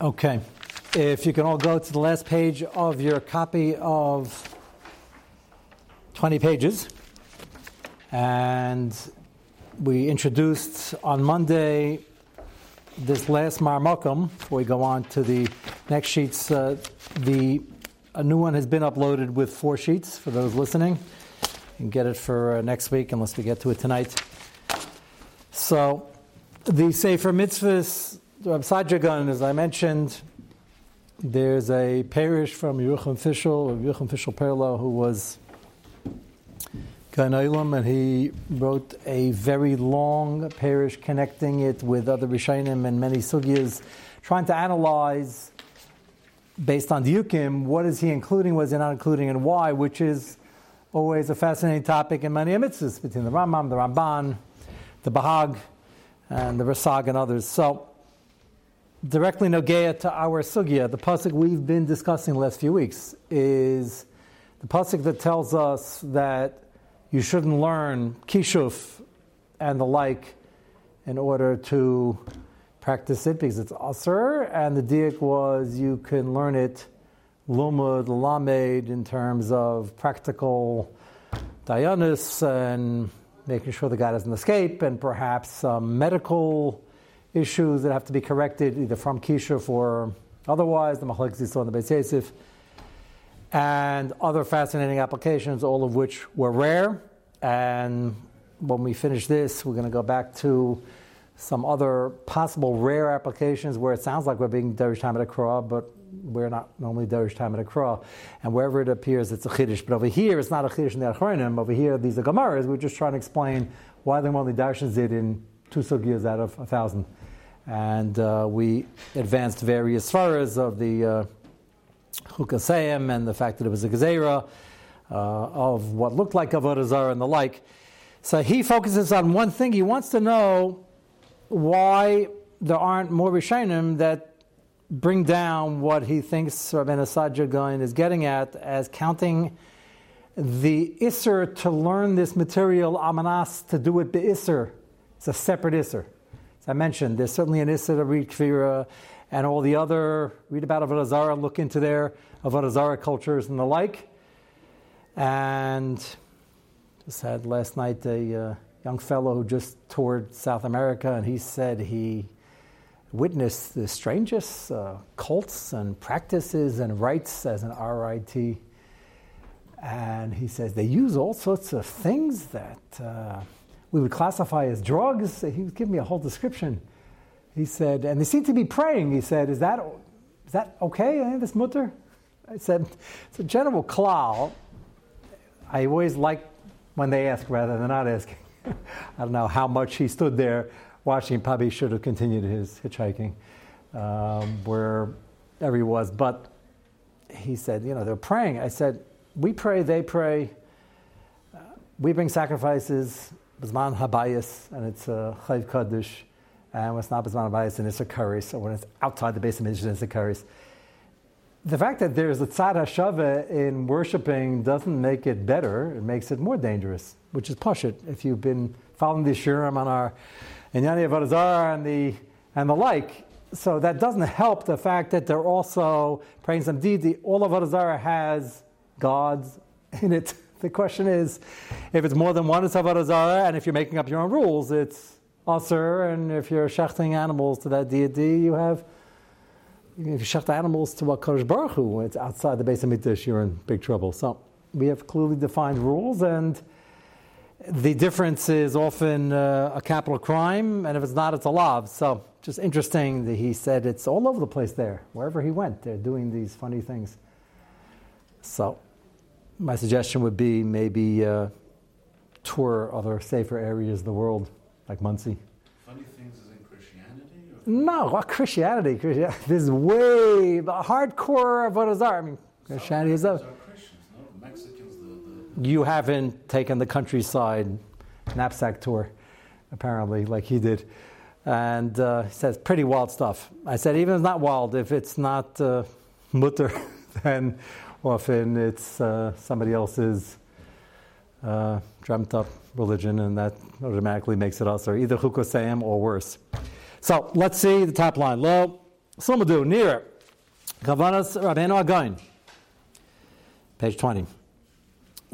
Okay. If you can all go to the last page of your copy of 20 pages. And we introduced on Monday this last Marmokum before we go on to the next sheets. Uh, the a new one has been uploaded with four sheets for those listening. Can get it for uh, next week unless we get to it tonight. So, the Sefer Mitzvahs, Rav Saadia Gaon, as I mentioned, there's a parish from Yerucham Fischel, Yerucham Fischel Perla, who was Gaon and he wrote a very long parish connecting it with other Rishonim and many sugyas, trying to analyze based on Diukim, what is he including, what is he not including, and why, which is always a fascinating topic in many mitzvahs between the Rambam, the Ramban, the Bahag, and the Rasag, and others. So, directly nogea to our sugya, the pasuk we've been discussing the last few weeks is the pasuk that tells us that you shouldn't learn kishuf and the like in order to practice it because it's asr, and the diak was you can learn it lumud lamed in terms of practical dianus and making sure the guy doesn't escape, and perhaps medical issues that have to be corrected either from kishuf or otherwise. The machlek saw in the Beis Yosef, and other fascinating applications, all of which were rare. And when we finish this, we're going to go back to some other possible rare applications where it sounds like we're being Derish Tam Akra, but we're not normally Derish time at a Akra. And wherever it appears, it's a Chiddush. But over here, it's not a Chiddush in the Achronim. Over here, these are Gemaras. We're just trying to explain why the only Darshans did in two sugyas out of a thousand. And uh, we advanced various svaras of the uh, and the fact that it was a Gezerah uh, of what looked like Avodah Zarah and the like. So he focuses on one thing. He wants to know why there aren't more Rishonim that bring down what he thinks Rabbi Asad is getting at as counting the Isser to learn this material, Amanas, to do it the Isser. It's a separate Isser. As I mentioned, there's certainly an Isser to read Kvira and all the other, read about Avodah Zarah, look into their Avodah Zarah cultures and the like. And just had last night a uh, young fellow who just toured South America, and he said he witnessed the strangest uh, cults and practices and rites as an RIT. And he says they use all sorts of things that uh, we would classify as drugs. He was giving me a whole description. He said, and they seem to be praying. He said, "Is that is that okay? This mutter?" I said, "It's a general klal." I always like when they ask rather than not asking. I don't know how much he stood there watching. Probably should have continued his hitchhiking um, wherever he was. But he said, you know, they're praying. I said, we pray, they pray. Uh, we bring sacrifices, Bisman Habayis, and it's a Chayv Kaddish. And when it's not Bisman Habayis, and it's a curry. So when it's outside the base of Midrash, it's a curry the fact that there's a tzad hashava in worshiping doesn't make it better. It makes it more dangerous, which is pashit. If you've been following the shirim on our Inyani Avodah and the and the like, so that doesn't help the fact that they're also praying some deed. All of Avodah has gods in it. The question is, if it's more than one, it's Avodah and if you're making up your own rules, it's Aser, and if you're shechting animals to that deity, you have if you shecht animals to Kadosh Baruch Hu, it's outside the base of Mikdash, you're in big trouble. So we have clearly defined rules, and the difference is often uh, a capital crime, and if it's not, it's a law. So just interesting that he said it's all over the place there. Wherever he went, they're doing these funny things. So my suggestion would be maybe uh, tour other safer areas of the world, like Monsey. Funny things is in Christianity? Or No, Christianity. This is way the hardcore of what is art. I mean, Christianity is a. You haven't taken the countryside knapsack tour, apparently, like he did. And uh, he says, pretty wild stuff. I said, even if it's not wild, if it's not uh, mutter, then often it's uh, somebody else's uh, dreamt up religion, and that automatically makes it us, or either chukosayim or worse. So let's see the top line. Lo, Sumadu, near Kavanas Rabbeinu Again. Page 20.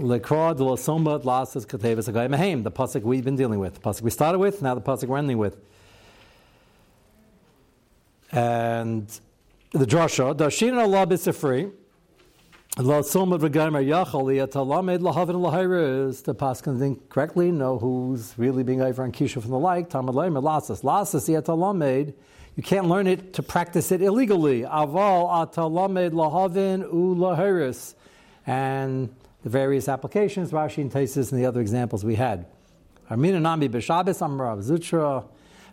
De Agay Mehem, the pasuk we've been dealing with. The pasuk we started with, now the pasuk we're ending with. And the drasha, Dashin Allah Bisafri, Lo Somad Regamer Yachal Yatalamed Lahavin Lahairis, the pasuk can think correctly, know who's really being over on Kisha from the like, Tamad Laim Lasas. Lasas Yatalamed, you can't learn it to practice it illegally. Aval Atalamed Lahavin U Lahairis. And the various applications, Rashi and Taisis, and the other examples we had. Armina Nami B'Shabes Amarav Zutra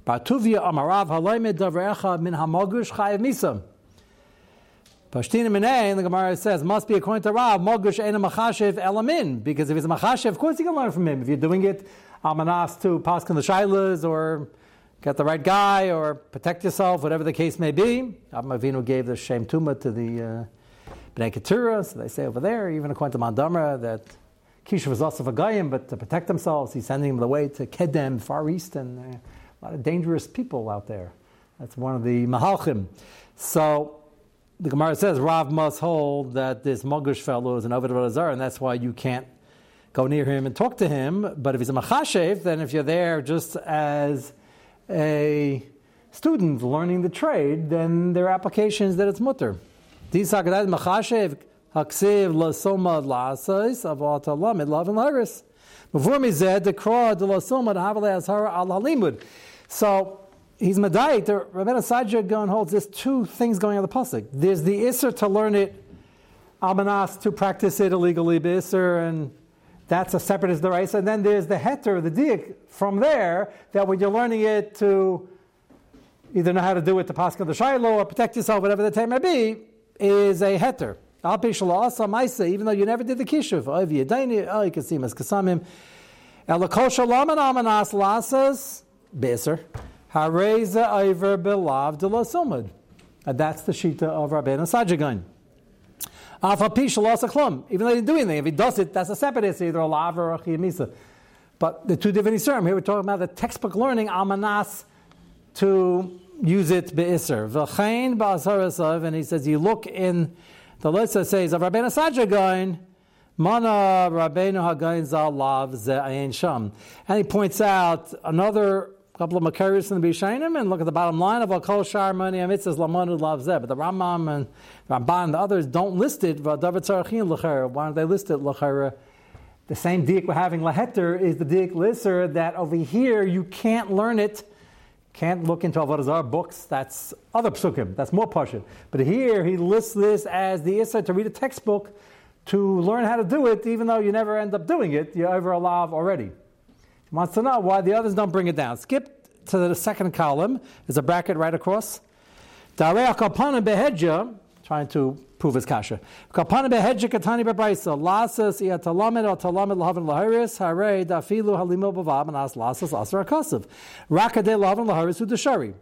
Batuvia Amarav Halaymed Davrecha Min Hamagush Chayev Misam. Pashtina Minay, the Gemara says, must be according to Rav, Mogush Ena Machashev Elamin, because if he's a Machashev, of course you can learn from him. If you're doing it, Almanas to Paskin the Shilas, or get the right guy, or protect yourself, whatever the case may be. Avinu gave the Shem Tuma to the uh, Bnei Keturah, so they say over there, even according to Mandamra, that Kisha was also a Gayim, but to protect themselves, he's sending them away to Kedem, Far East, and uh, a lot of dangerous people out there. That's one of the Mahalchim. So the Gemara says Rav must hold that this Mogush fellow is an Ovid and that's why you can't go near him and talk to him. But if he's a Machashev, then if you're there just as a student learning the trade, then there are applications that it's mutter. Hakadat Machashev Haksiv Lasoma Lasais of Atalamid Lav and Laris. Before me said the Kra de Lasoma to Havale Azhara al Halimud. So he's Medayit. The Rabbeinu Sajid going holds there's two things going on the pasuk. There's the Isser to learn it, Almanas to practice it illegally, Isser, and that's a separate is the right. And then there's the heter, the dik from there, that when you're learning it to either know how to do it to pasuk the Shiloh or protect yourself, whatever the time may be, is a heter. Even though you never did the kishuv, you can see kasamim. Elakol shalom and amanas lasas beser hareza over belav de la And that's the shita of Rabbeinu Saadia Gaon. Even though he didn't do anything, if he does it, that's a separate issue, either a lav or a chiyamisa. But the two different Yisurim. Here we're talking about the textbook learning, amanas, to use it be'isr. V'chein ba'asarasav, and he says, you look in the that says, of Rabbeinu Saadia Gaon, Mana Rabbeinu Hagain Zalav Ze'ayin Sham. And he points out another couple of Makaris in the Bishainim, and look at the bottom line of Akol Shar Mani Amitzas Lamanu Lav Zeh. But the Rambam and the Ramban and the others don't list it, V'adavat Tzarachin L'chara. Why don't they list it L'chara? The same dik we're having Laheter is the dik Lisser that over here you can't learn it can't look into Avodah books. That's other psukim. That's more pashut. But here he lists this as the issa to read a textbook to learn how to do it, even though you never end up doing it. You're over a lav already. He wants to know why the others don't bring it down. Skip to the second column. There's a bracket right across. Trying to prove his kasha. Kapana behedja katani bebraisa lasas iatalamed talamed hare dafilu bavav and as lasas rakade udashari.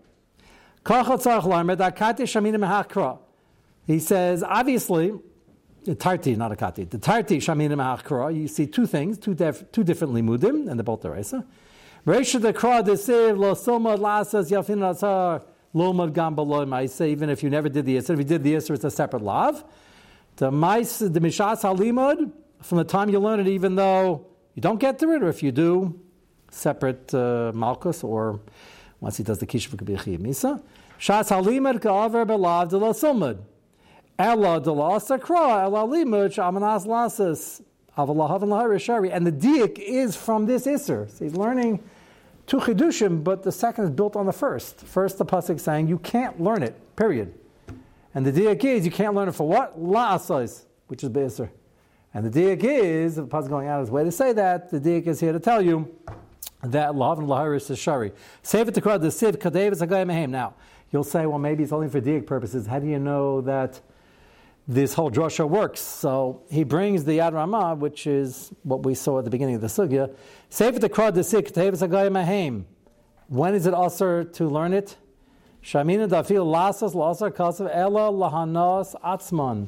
He says obviously. The tarti, not a kati. The tarti shamina mehakra. You see two things, two, def, two different limudim, and they're both deraisa. Reisha the kra desiv lo soma lasas yafin Lomad gam ma'isa, even if you never did the Isser. If you did the Isser, it's a separate lav. The mais, the mishas halimud, from the time you learn it, even though you don't get to it, or if you do, separate uh, malchus, or once he does the kishuv, chiyah misa. Shas halimud ka'aver belav de la sumud. Ella de la sakra, ella limud, shamanas lahari And the diak is from this Isser. So he's learning two chidushim, but the second is built on the first. First, the pasuk saying you can't learn it. Period. And the diak is you can't learn it for what la asais, which is beiser. And the diak is the pasuk going out of his way to say that the diak is here to tell you that lav and lahiris is shari. Save it to crowd the siv kadev is Now you'll say, well, maybe it's only for diak purposes. How do you know that? This whole drasha works. So he brings the Yad Ramah, which is what we saw at the beginning of the sugya. Sefer the Krad Desik Mahem. When is it also to learn it? Shamina Dafil Lasas Lasar Kasav Ella Lahanos Atzman.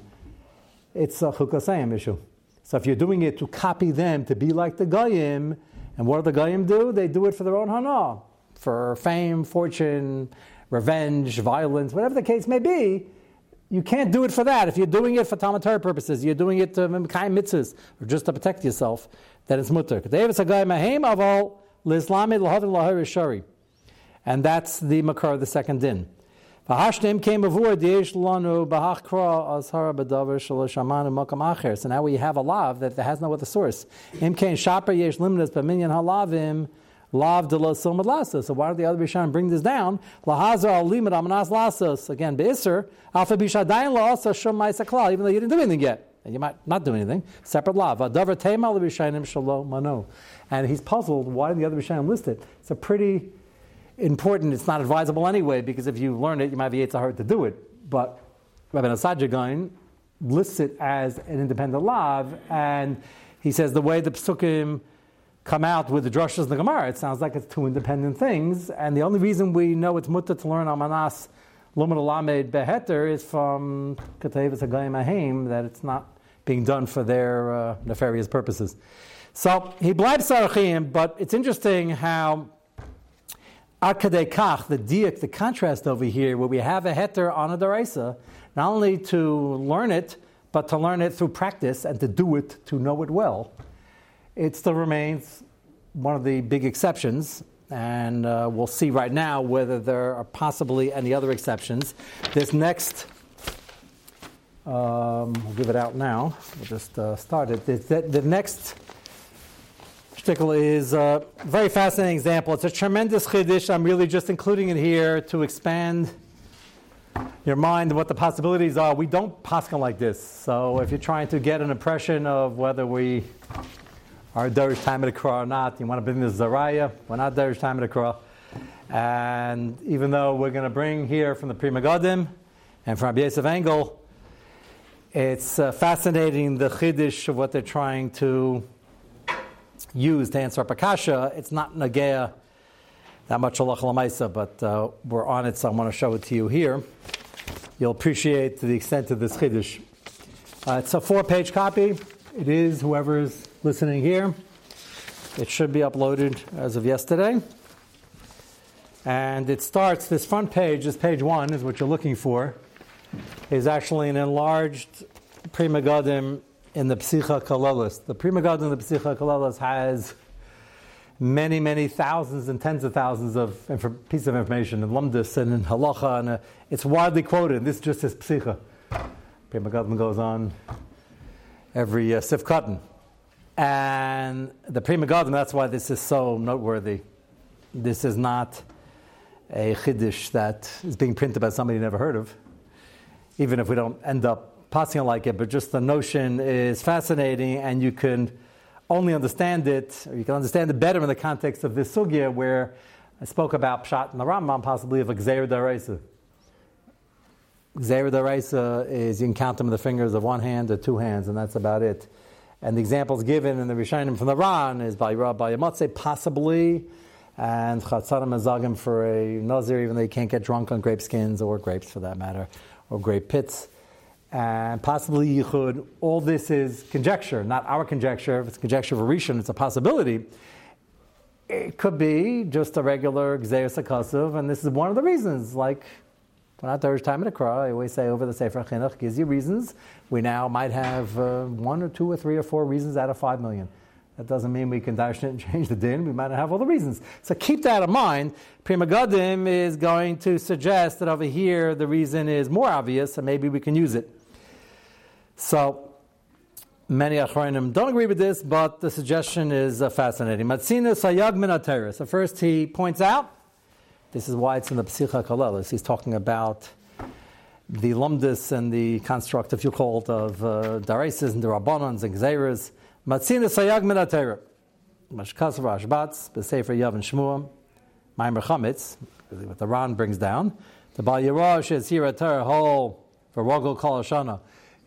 It's a Chukasayim issue. So if you're doing it to copy them, to be like the Goyim, and what do the Goyim do? They do it for their own hana, for fame, fortune, revenge, violence, whatever the case may be. You can't do it for that. If you're doing it for Talmud Torah purposes, you're doing it to um, Mekayim mitzvahs, or just to protect yourself, then it's mutter. And that's the makar of the second din. V'hashtem came avur diyesh lanu b'hachkra ashara b'davar shaloshamanu makam acher. So now we have a lav that has no other source. Im kein shaper yesh limnas b'minyan halavim lav de lasos. So why do the other Rishonim bring this down? Lahazar al limit amanas lasos. Again, be'isr alpha bishadayin la also shum ma'isa even though you didn't do anything yet. And you might not do anything. Separate lav. Davar tema al Rishonim shalom mano. And he's puzzled why did the other Rishonim list it. It's a pretty important. It's not advisable anyway, because if you learn it, you might be hard to do it. But Rabbi Nasajagain lists it as an independent lav, and he says the way the psukim come out with the drushes and the Gemara, it sounds like it's two independent things. And the only reason we know it's mutta to learn Amanas Lumen Alamed Beheter is from Ketevas Hagayim Ahim, that it's not being done for their uh, nefarious purposes. So he blibes Sarachim, but it's interesting how Akadekach, the diak, the contrast over here, where we have a heter on a daraisa, not only to learn it, but to learn it through practice and to do it, to know it well, it still remains one of the big exceptions. And uh, we'll see right now whether there are possibly any other exceptions. This next, um, we'll give it out now. We'll just uh, start it. The, the, the next shtickle is a very fascinating example. It's a tremendous chiddush. I'm really just including it here to expand your mind what the possibilities are. We don't paskin like this. So if you're trying to get an impression of whether we are Derish time of the Kra or not, you want to bring the Zaraya, we're not Derish time of the Kra. And even though we're going to bring here from the Pri Megadim and from Yosef Engel, it's uh, fascinating the chiddush of what they're trying to use to answer Pakasha, it's not Nagea that much Allah Lamaisa, but uh, we're on it, so I want to show it to you here. You'll appreciate the extent of this Chiddush. Uh, it's a four page copy. It is, whoever is listening here, it should be uploaded as of yesterday. And it starts, this front page, this page one is what you're looking for, is actually an enlarged Pri Megadim in the Psicha Kalalis. The Pri Megadim in the Psicha Kalalis has many, many thousands and tens of thousands of pieces of information in Lumdis and in Halacha, and uh, it's widely quoted. This just is Psicha. Pri Megadim goes on every uh, Sif And the Pri Megadim, that's why this is so noteworthy. This is not a Chiddush that is being printed by somebody you never heard of, even if we don't end up passing like it, but just the notion is fascinating, and you can only understand it, or you can understand it better in the context of this sugya where I spoke about Pshat and the Rambam, possibly of a Gzeir Daraisa. Gzeir Daraisa is you can count them in the fingers of one hand or two hands, and that's about it. And the examples given in the Rishonim from the Ran is by Rabbi Yamatze, possibly, and Chatzarim Azagim for a Nazir, even though you can't get drunk on grape skins or grapes for that matter, or grape pits and possibly Yichud. All this is conjecture, not our conjecture. If it's conjecture of a Rishon, it's a possibility. It could be just a regular Gzeir Sakasuv, and this is one of the reasons. Like, we're not Derish time in the I always say over the Sefer Chinuch gives you reasons. We now might have uh, one or two or three or four reasons out of five million. That doesn't mean we can dash and change the din. We might not have all the reasons. So keep that in mind. Pri Megadim is going to suggest that over here the reason is more obvious, and maybe we can use it. So many Achronim don't agree with this, but the suggestion is uh, fascinating. Matzina Sayag Minateris. So first he points out, this is why it's in the Psicha Kalelis. He's talking about the lumdis and the construct, if you call it, of uh, Daresis and the Rabbanans and Gzeiras. Matzina Sayag Minateris. Mashkas Rashbatz, B'Sefer Yavin Shemuah, Maimer Chametz, what the Ran brings down. The Bal Yerash is here at Torah whole for Hashana.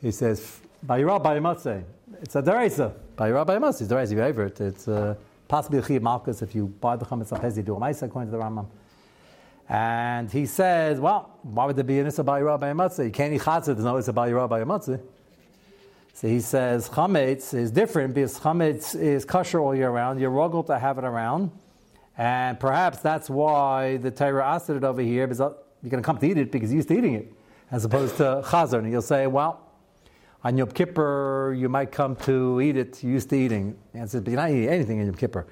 He says, Bayira Bayimatze. It's a deraisa. Bayira Bayimatze deraisa. You ever it. It's uh, possibly a chiyuv malchus if you buy the chametz apez, you do a ma'isa according to the Rambam. And he says, well, why would there be an Issa Bayira Bayimatze? You can't eat chatzah, there's no Issa Bayira Bayimatze. So he says chametz is different because chametz is kosher all year round. You're ruggled to have it around, and perhaps that's why the Torah asked it over here because you're going to come to eat it because you're used to eating it, as opposed to chazon. And you'll say, well, on Yom Kippur you might come to eat it. You're used to eating. Answer is, but you're not eating anything in Yom Kippur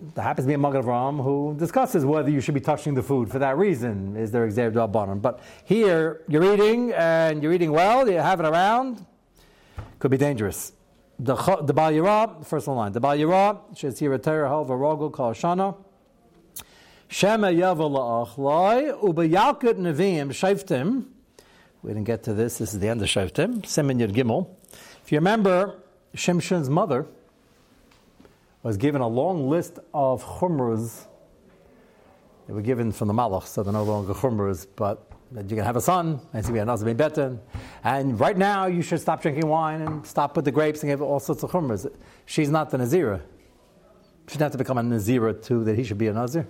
there happens to be a Magen Avraham who discusses whether you should be touching the food for that reason. Is there exer bottom? But here, you're eating and you're eating well, you have it around, could be dangerous. The, the Bal first line, the Bal Yirah, Shezira Terah Halva Rogel Kal Shana, Shema Yavel La'achlai, Ubayalkut Nevi'im Shaiftim, we didn't get to this, this is the end of Shaiftim, Simen Yud Gimel. If you remember, Shimshon's mother, was given a long list of chumras. They were given from the malach, so they're no longer chumras, but that you can have a son, and so we have be better. And right now, you should stop drinking wine and stop with the grapes and give all sorts of chumras. She's not the Nazira. She doesn't have to become a Nazira too, that he should be a Nazir.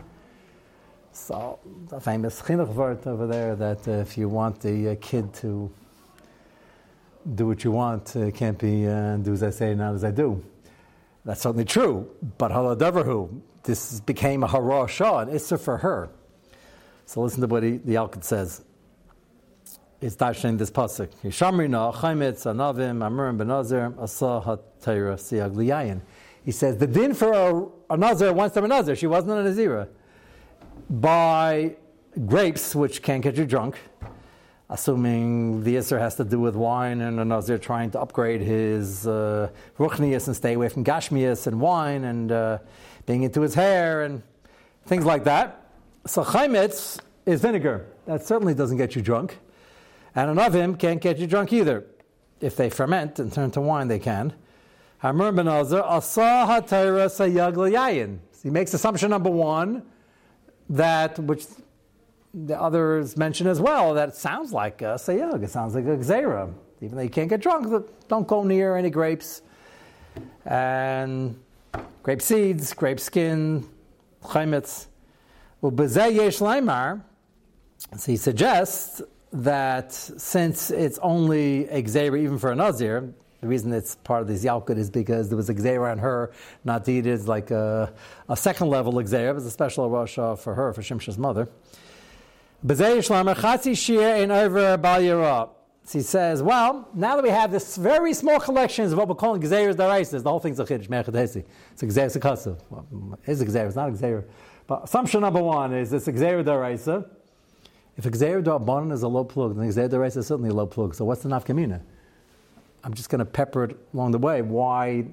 So, the famous chinuch word over there that uh, if you want the uh, kid to do what you want, it can't be uh, do as I say, not as I do. That's certainly true, but haladavarhu, this became a hara shah, an issa for her. So listen to what he, the Alkid says. It's dashing this pasuk. He says the din for a, a nazir once they're a nazir, she wasn't a nazira, by grapes which can't get you drunk assuming the Isser has to do with wine and a Nazir trying to upgrade his uh, and stay away from Gashmias and wine and uh, being into his hair and things like that. So Chaimitz is vinegar. That certainly doesn't get you drunk. And an oven can't get you drunk either. If they ferment and turn to wine, they can. Ben Asa He makes assumption number one that, which the others mention as well that it sounds like a sayug, it sounds like a gzera. Even though you can't get drunk, don't go near any grapes. And grape seeds, grape skin, chaimitz. So he suggests that since it's only gzera even for a nazir, the reason it's part of this yalkut is because there was a gzera on her, not needed like a, a second level gzera. It was a special rasha for her, for Shimshon's mother. And over Bal he says, well, now that we have this very small collection of what we're calling Gezeir's Daraisis, the whole thing's a Chiddush, Mechadesi. It's a Gezeir Sekasav. Well, it's a Gezeir, it's not a Gezeir. But assumption number one is it's a Daraisa. If a Gezeir Darbanan is a low plug, then Gezeir Daraisa is certainly a low plug. So what's the nafkamina? I'm just going to pepper it along the way. Why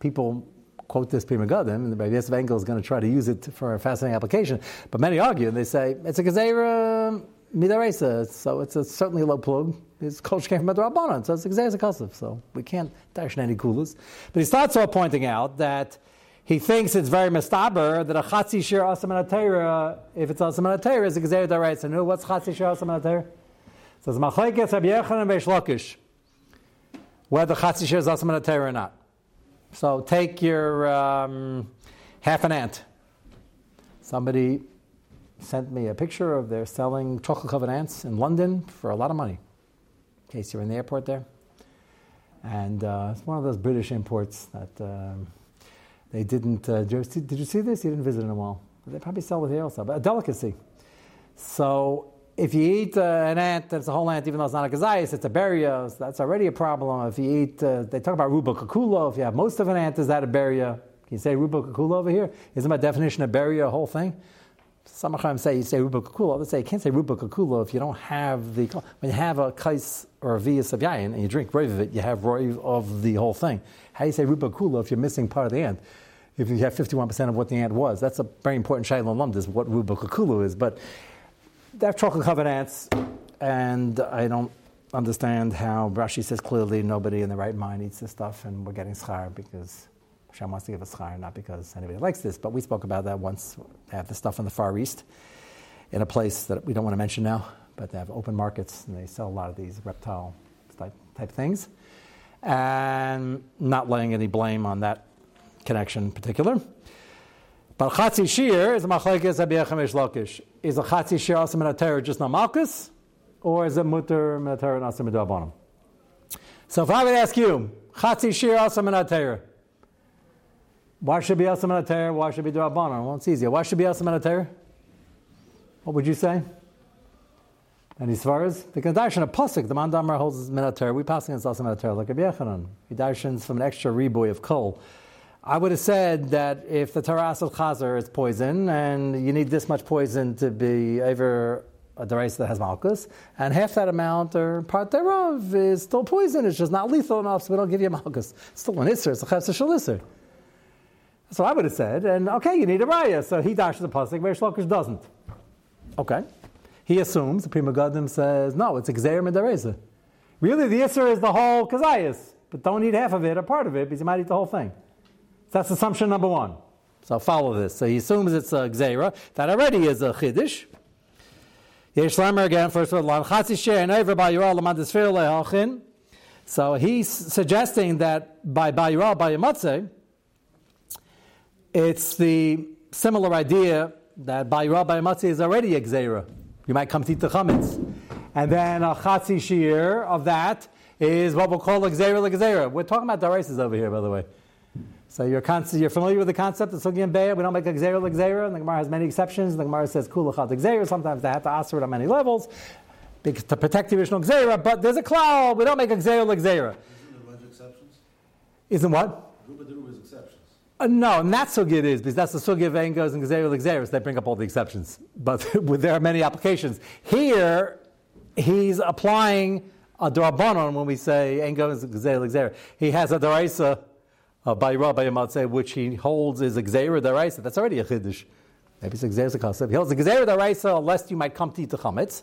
people quote this Pri Megadim, and Rabbi Yosef Engel is going to try to use it for a fascinating application. But many argue, and they say it's a Gezerah Midaresa, so it's a, certainly a low plug. His culture came from Medrabanan, so it's a Gezerah Kasif, so we can't dash any kulas. But he starts off pointing out that he thinks it's very mistaber that a chatzi shir asam atera, if it's asam atera, is a gezerah daraisa. No, what's chatzi shir asam atera? Says machlekes Rabbi Yechon and Reish Lakish, whether chatzi shir is asam atera or not. So take your um, half an ant. Somebody sent me a picture of they're selling chocolate covered ants in London for a lot of money. In case you're in the airport there. And uh, it's one of those British imports that um, they didn't. Uh, did, you see, this? You didn't visit in a while. They probably sell it here also, but a delicacy. So if you eat uh, an ant that's a whole ant, even though it's not a gazayas, it's a beria, so that's already a problem. If you eat, uh, they talk about ruba kakula, if you have most of an ant, is that a beria? Can you say ruba kakula over here? Isn't my definition of beria a whole thing? Some of say you say ruba kakula. Others say you can't say ruba kakula if you don't have the when you have a kais or a vias of yayin and you drink roiv of it, you have roiv of the whole thing. How do you say ruba kakula if you're missing part of the ant? If you have 51% of what the ant was, that's a very important shaila lumd is what ruba kakulu is. But they have chocolate covered ants, and I don't understand how Rashi says clearly nobody in the right mind eats this stuff, and we're getting schar because Hashem wants to give us schar, not because anybody likes this. But we spoke about that once. They have the stuff in the Far East, in a place that we don't want to mention now, but they have open markets, and they sell a lot of these reptile type, type things. And not laying any blame on that connection in particular. But Chatzi Shir is a Machlekes Abiyachem Lakish. Is a Chatzi Shir Asim Minater just not Malkus? Or is it Mutter Minater and Asim Midabanim? So if I would ask you, Chatzi Shir Asam and why should be Asam and Why should be Durabanan? Well, it's easier. Why should be Asam and What would you say? And as far as the Darshan of Pasuk, the Mandamar holds his Minater. We pass against Asam Minater like a Yechanan. He darshans from an extra reboy of coal. I would have said that if the Taras of Chazer is poison, and you need this much poison to be over a derais that has malchus, and half that amount or part thereof is still poison. It's just not lethal enough, so we don't give you malchus. It's still an isser. It's a chesed isser. What I would have said. And okay, you need a raya, so he dashes the pasuk. Where Reish Lakish doesn't. Okay, he assumes the Pri Megadim says no, it's a gzeir medareza. Really, the isser is the whole kazayas, but don't eat half of it or part of it because you might eat the whole thing. That's assumption number one. So follow this. So he assumes it's a gzeira that already is a chiddush. Yesh Lamer again, first Chatzi Sheh and. So he's suggesting that by Bayural, by Yamatze, it's the similar idea that Bayural, by Yamatze is already a Gzeira. You might come to eat the chametz. And then a Chatzi Shir of that is what we'll call a Gzeira. We're talking about Darises over here, by the way. So you're, you're familiar with the concept of sugi and beya. We don't make a gzera l'gzera, and the Gemara has many exceptions. The Gemara says kulachat gzera. Sometimes they have to ask it on many levels to protect the original gzera. But there's a cloud. We don't make a gzera l'gzera. Isn't there a bunch of exceptions? Isn't what? Exceptions. Uh, no, and that's sugi it is because that's the sugi of engos and gzera l'gzera. So they bring up all the exceptions. But there are many applications here. He's applying a drabanon when we say engos and gzera l'gzera. He has a daraisa uh, by Rabbi Yamatzeh, which he holds is Gzeira Daraisa. That's already a Chiddush. Maybe it's Gzeira Kasab. He holds a Gzeira Daraisa, lest you might come to eat the Chametz.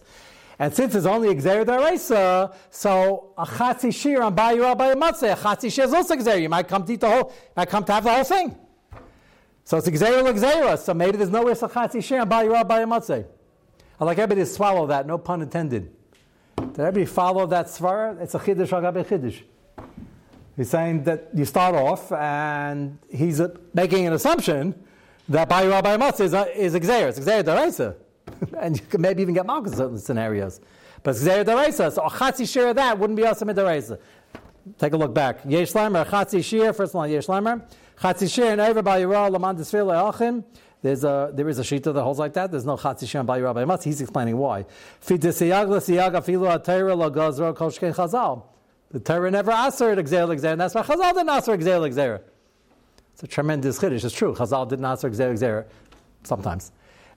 And since it's only Gzeira Daraisa, so a Chatzi Shir on Bayi Rabbi Yamatzeh, a Chatzi Shir is also Gzeira. You might come to eat the whole, might come to have the whole thing. So it's Gzeira Gzeira. So maybe there's no nowhere a Chatzi Shir on Bayi Rabbi Yamatzeh. I'd like everybody to swallow that, no pun intended. Did everybody follow that svara? It's a chiddush agabe chiddush. He's saying that you start off and he's making an assumption that by Rabbi Matzah is is Gzeir. It's Gzeir Daraisa. and you can maybe even get Malchus in certain scenarios. But Gzeir Daraisa. So a Chatzi share of that wouldn't be in Daraisa. Take a look back. Yesh Lamer, Chatzi share, first one, Yesh Lamer. Chatzi share and over by Yirah, Laman Desfir Le'achim. There's a, there is a shita that holds like that. There's no Chatzi share by Rabbi Matzah. He's explaining why. Fi desiyag l'siyag afilu ha-teira lo-gazro kol shkei chazal. The Torah never asked to Gzeir and that's why Chazal didn't ask her Gzeir. It's a tremendous chiddush. It's true. Chazal didn't ask her Gzeir sometimes.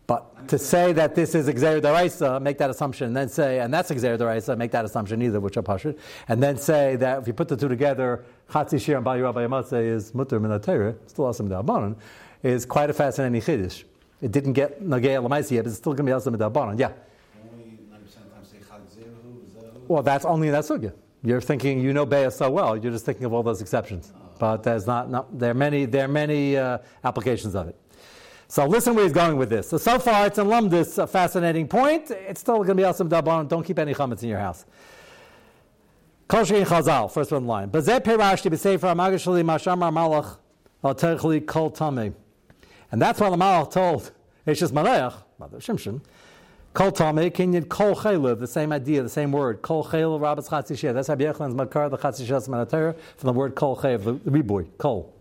But to say that this is Gzeir Daraisa, make that assumption, and then say, and that's Gzeir Daraisa, make that assumption either, which are Pashut, and then say that if you put the two together, Chatzi Shir and Bali Rabbi Yamatze is Mutter Min Torah, still Asim Da'abanan, is quite a fascinating chiddush. It didn't get Nagei Lamaisi yet, but it's still going to be Asim Da'abanan. Yeah. Only 90% of the time say Chag Well, that's only in that sugya. You're thinking you know Be'ah so well. You're just thinking of all those exceptions. But there's not, not there are many there are many uh, applications of it. So listen where he's going with this. So so far it's in Lumdis a fascinating point. It's still going to be awesome dabon. Don't keep any chametz in your house. Kol Chazal, first one line. Bazeh perashti b'sefer amagashali mashamar malach al kol tameh. And that's why the malach told Eshes Malach, Mother Shimshon, Kol Tame, Kinyan Kol Chaylev, the same idea, the same word. Kol Chaylev, Rabbis Chatzisheh. That's Rabbi Yechon's Makar, the Chatzisheh Manatera, from the word Kol Chaylev, the Riboy, Kol.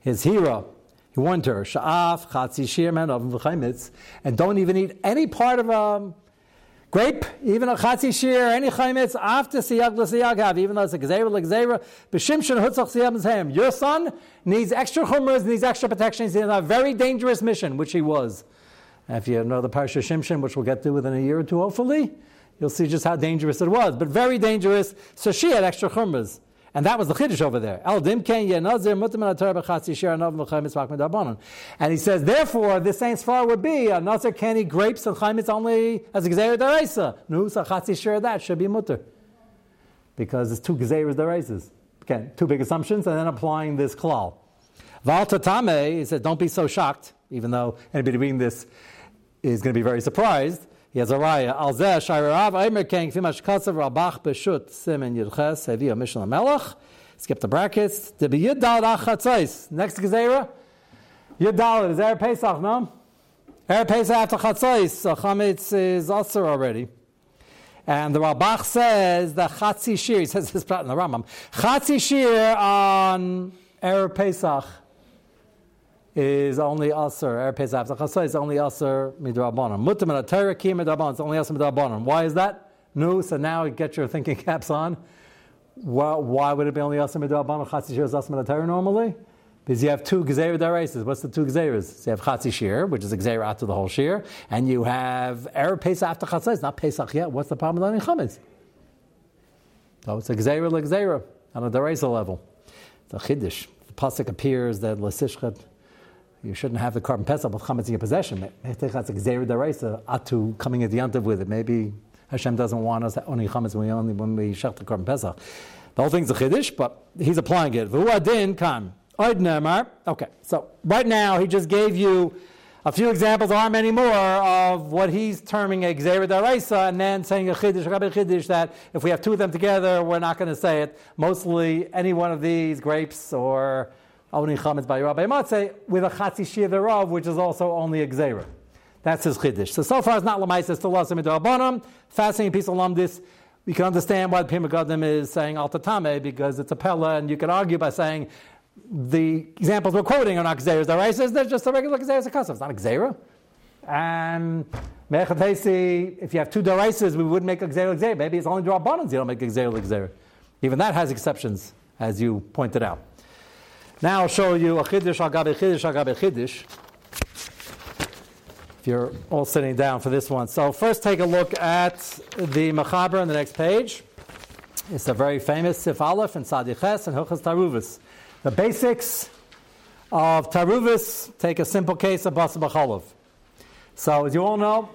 His hero, he warned her, Sha'af, Chatzisheh, Man of V'chaimitz, and don't even eat any part of a um, grape, even a Chatzisheh, any chaimitz, after Siyag L'Siyag have, even though it's a Gzeira L'Gzeira, B'Shimshon Hutzach Zhem. Your son needs extra chumras, needs extra protection, he's in a very dangerous mission, which he was. If you know the Parsha Shimshon, which we'll get to within a year or two, hopefully, you'll see just how dangerous it was. But very dangerous. So she had extra chumras. And that was the chiddush over there. And he says, therefore, this same sfar would be a nazir candy grapes and chaimitz only as a gzeir deraisa. No, so chatzi share that should be mutter because it's two gezeiras deraises. Again, two big assumptions, and then applying this klal. Val tatame, he said, don't be so shocked, even though anybody reading this is going to be very surprised. He has a raya. Al zeh shayrav aimer keng fimash katsav rabach b'shut simen yirches hevi mishal melech. Skip the brackets. To be yidal achatzais. Next gezerah. Yidal is Erev Pesach, no? Erev Pesach after chatzais. So chametz is also already. And the Rabach says the Chatzi Shir, he says this in the Rambam, Chatzi Shir on Erev Pesach is only Aser, Erev Pesach, the is only Aser Midrabanim. Mutam and Atayra Ki Midrabanim, it's only Aser Midrabanim. Why is that? No, so now get your thinking caps on. Why, why would it be only Aser Midrabanim? Chatzi Shir is Aser Midrabanim normally? Because you have two Gezeira Daraises. What's the two Gezeiras? So you have Chatzi Shir, which is Gezeira after the whole Shir, and you have Erev Pesach after Chatzai. It's not Pesach yet. What's the problem with learning Chametz? So it's a Gezeira like Gezeira on a Daraisa level. It's a Chiddush. The Pasuk appears that Lasishchat, you shouldn't have the carbon Pesach with Chametz in your possession. Atu coming at the Yantav with it. Maybe Hashem doesn't want us only Chametz we only when we shech the carbon Pesach. The whole thing's a Chiddush, but he's applying it. Okay, so right now he just gave you a few examples, aren't many more, of what he's terming a Gzera Daraisa, and then saying a Chiddush, a Chiddush, that if we have two of them together, we're not going to say it. Mostly any one of these, grapes or Oni Chametz by Rabbi Matzeh, with a Chatzi Shir thereof, which is also only a Gzera. That's his Chiddush. So, so far it's not Lamais, it's still Lasim Midrabanim. Fascinating piece of Lamdis. We can understand why Pri Megadim is saying Altatame, because it's a Pella, and you can argue by saying the examples we're quoting are not Gzeras. The says they're just a regular Gzeras Akasav. It's not a Gzera. And Mechatesi, if you have two Daraises, we wouldn't make a Gzera. Maybe it's only Drabanans you don't make a Gzera. Even that has exceptions, as you pointed out. Now I'll show you a Chiddush, Agabe Chiddush, Agabe Chiddush. If you're all sitting down for this one. So first take a look at the Machaber on the next page. It's a very famous Sif Aleph and Sadiches and Hilchas Taruvis. The basics of taruvis take a simple case of basa b'cholov. So, as you all know,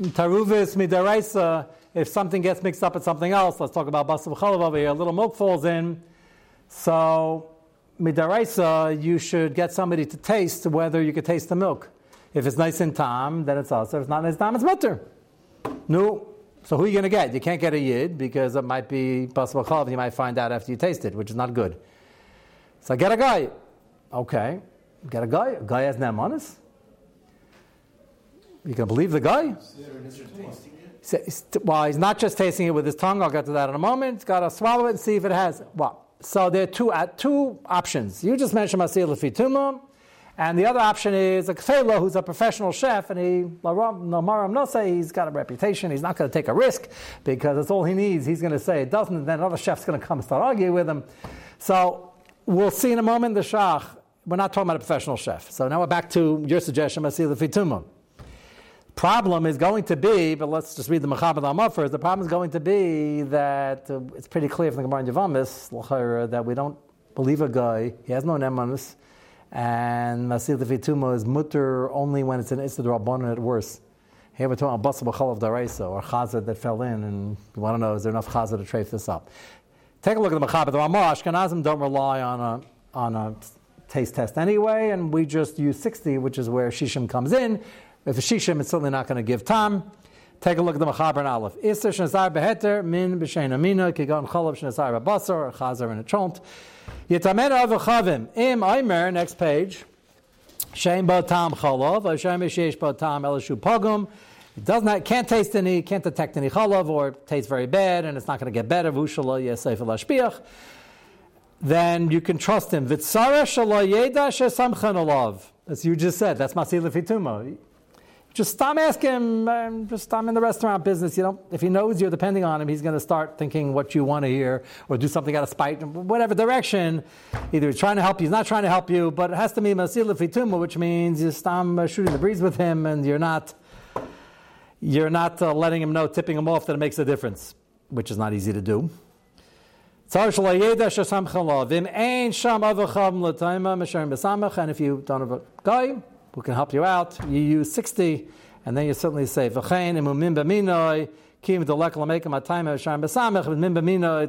taruvis midaraisa, if something gets mixed up with something else, let's talk about basa b'cholov over here, a little milk falls in. So, midaraisa, you should get somebody to taste whether you could taste the milk. If it's nice and tam, then it's also. If it's not nice and tam, it's mutter. No. So who are you going to get? You can't get a yid because it might be possible b'cholov. You might find out after you taste it, which is not good. So get a guy. Okay. Get a guy. A guy has nemanis. You can believe the guy? Well, he's not just tasting it with his tongue. I'll get to that in a moment. Got to swallow it and see if it has. Well, so there are two, uh, two options. You just mentioned Masir Lefituma. And the other option is a kfela who's a professional chef, and he, Namaram Nose, he's got a reputation. He's not going to take a risk because that's all he needs. He's going to say it doesn't, and then another chef's going to come and start arguing with him. So We'll see in a moment the shach. We're not talking about a professional chef. So now we're back to your suggestion, Masih the Fituma. Problem is going to be, but let's just read the Mechaber Amar first. The problem is going to be that uh, it's pretty clear from the Gemara in Yavamis that we don't believe a guy. He has no nemanus, and Masih the Fituma is mutter only when it's an Isad Rabbanon at worst. Here we're talking about Basar of Daraisa or Chazad that fell in, and you want to know is there enough Chazad to trace this up? Take a look at the Mechaber. The Ramah Ashkenazim don't rely on a, on a taste test anyway, and we just use 60, which is where Shishim comes in. If it's Shishim, it's certainly not going to give time. Take a look at the Mechaber and Aleph. Isser Shnazar Beheter, Min B'Shein Amina, Kigon Chalav Shnazar Basar, or Chazer and a Chont. Yitamer Avachavim, Im Aimer, next page. Shein Ba Tam Chalav, Hashem Yeshesh Ba Tam Elishu Pogum. It does not, can't taste any, can't detect any chalav, or tastes very bad, and it's not going to get better. Then you can trust him. As you just said, that's masila fituma. Just stop asking him. Um, just I'm in the restaurant business. You know, if he knows you're depending on him, he's going to start thinking what you want to hear, or do something out of spite, whatever direction. Either he's trying to help you, he's not trying to help you, but it has to be masila fituma, which means you stop shooting the breeze with him, and you're not you're not uh, letting him know, tipping him off that it makes a difference, which is not easy to do. And if you don't have a guy who can help you out, you use 60, and then you certainly say, it's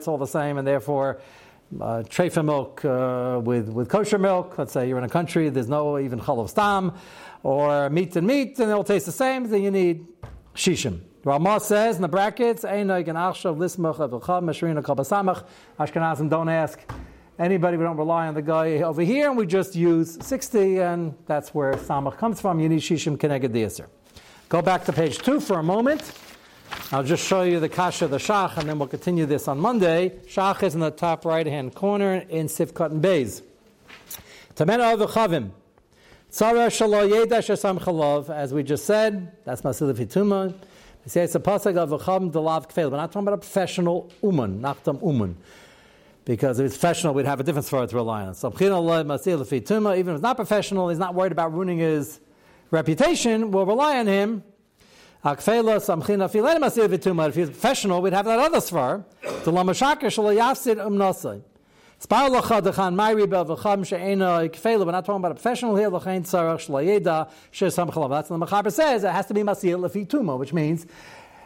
all the same, and therefore, uh, trefa milk uh, with, with kosher milk, let's say you're in a country, there's no even chalav stam, or meat and meat, and they'll taste the same, then you need Shishim. Ramah says in the brackets, Ashkenazim don't ask anybody, we don't rely on the guy over here, and we just use 60, and that's where Samach comes from. You need Shishim Keneged Go back to page 2 for a moment. I'll just show you the kasha, the shach, and then we'll continue this on Monday. Shach is in the top right hand corner in Sifkat and Beis. Tamena of the Chavim. Tzara shalo yeda shesam chalav, as we just said, that's Masil Fituma. They say it's a pasuk of V'chavim delav kfeil. We're not talking about a professional uman, nachtam uman. Because if it's professional, we'd have a different svara to rely on. So, even if it's not professional, he's not worried about ruining his reputation, we'll rely on him if he's professional, we'd have that other kfela. We're not talking about a professional here. That's what the Mechaber says. It has to be masil lefi tuma, which means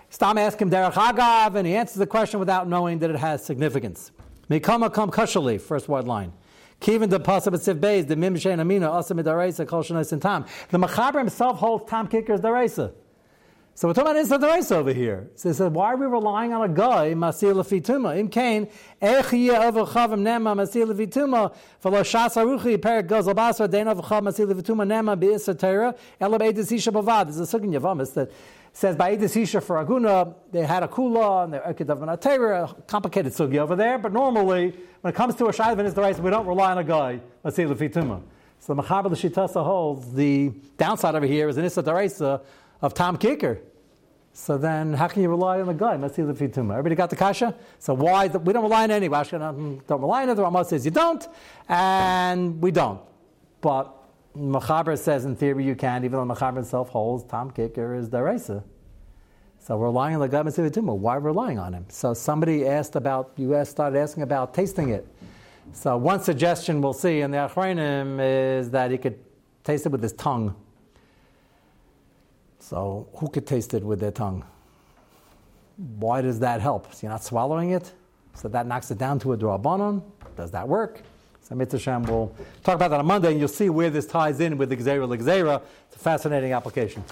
Stam ask him derech agav, and he answers the question without knowing that it has significance. Mikama kam kashali, first word line. Kivin the pasab siv beis the mim shein amina asam midaraisa kol shenais and tam. The Mechaber himself holds tam kickers daraisa. So we're talking about Isra Daraisa over here. So he said, why are we relying on a guy, Masir Lefituma? Im Kain, Ech Yeh Avachavim Nema Masir Lefituma, V'lo Shas Aruchi Perik Gozel Basra, Dein Avachav Masir Lefituma Nema Be'isa Teira, Elab Eidis Isha Bavad. There's a Sugin Yavamis that says by Eidis Isha for Aguna, they had a kula and and Teira, complicated sugi over there, but normally, when it comes to a Shaiv and Isra we don't rely on a guy, Masir Lefituma. So the Mechaber L'Shitasa holds the downside over here is an Issa Daraisa of Tom Kicker. So then, how can you rely on the guy? Massila Fituma? Everybody got the kasha? So why? The, we don't rely on any. Ashkenazim don't rely on it. The Ramah says you don't, and we don't. But Mechaber says in theory you can't, even though Mechaber himself holds Tom Kicker is Daraisa. So we're relying on the guy Masivituma. Why are we relying on him? So somebody asked about, you asked, started asking about tasting it. So one suggestion we'll see in the Achrayim is that he could taste it with his tongue. So who could taste it with their tongue? Why does that help? So you're not swallowing it? So that knocks it down to a drabanon. Does that work? So Mitzvah will talk about that on Monday, and you'll see where this ties in with the Gzera It's a fascinating application.